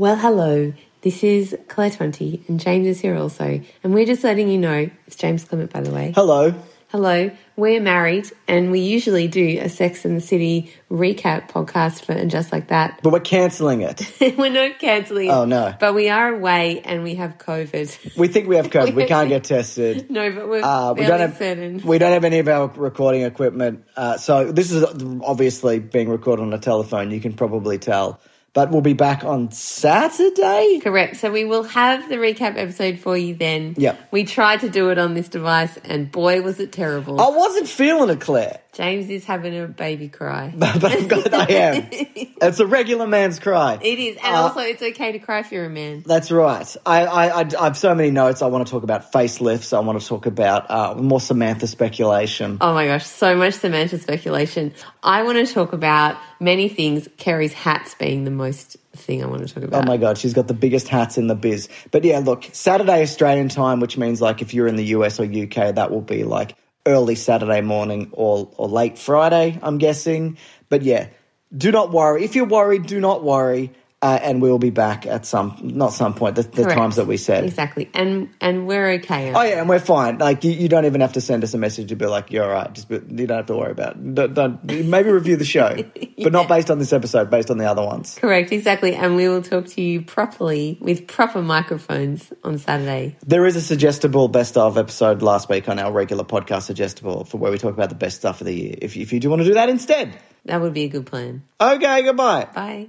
Well, hello. This is Claire Tonti, and James is here also. And we're just letting you know it's James Clement, by the way. Hello. Hello. We're married, and we usually do a Sex and the City recap podcast for and just like that. But we're cancelling it. we're not cancelling. Oh, no. But we are away, and we have COVID. We think we have COVID. we can't get tested. no, but we're Uh, we don't have certain. we don't have any of our recording equipment. Uh, so this is obviously being recorded on a telephone. You can probably tell. But we'll be back on Saturday. Correct. So we will have the recap episode for you then. Yeah. We tried to do it on this device, and boy, was it terrible. I wasn't feeling it, Claire, James is having a baby cry. but I'm glad I am. It's a regular man's cry. It is, and Uh, also it's okay to cry if you're a man. That's right. I, I, I, I have so many notes. I want to talk about facelifts. I want to talk about uh, more Samantha speculation. Oh my gosh, so much Samantha speculation. I want to talk about many things. Carrie's hats being the most thing I want to talk about. Oh my god, she's got the biggest hats in the biz. But yeah, look, Saturday Australian time, which means like if you're in the US or UK, that will be like early Saturday morning or or late Friday, I'm guessing. But yeah, do not worry. If you're worried, do not worry. Uh, and we'll be back at some, not some point, the, the times that we said. Exactly, and and we're okay. Oh yeah, and we're fine. Like you, you don't even have to send us a message to be like, "You're all right." Just be, you don't have to worry about. It. Don't, don't maybe review the show, but not based on this episode, based on the other ones. Correct, exactly, and we will talk to you properly with proper microphones on Saturday. There is a suggestible best of episode last week on our regular podcast suggestible for where we talk about the best stuff of the year. If, if you do want to do that instead, That would be a good plan. okay, goodbye. Bye.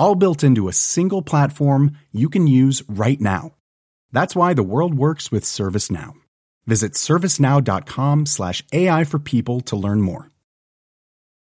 all built into a single platform you can use right now. That's why the world works with ServiceNow. Visit servicenow.com slash AI for people to learn more.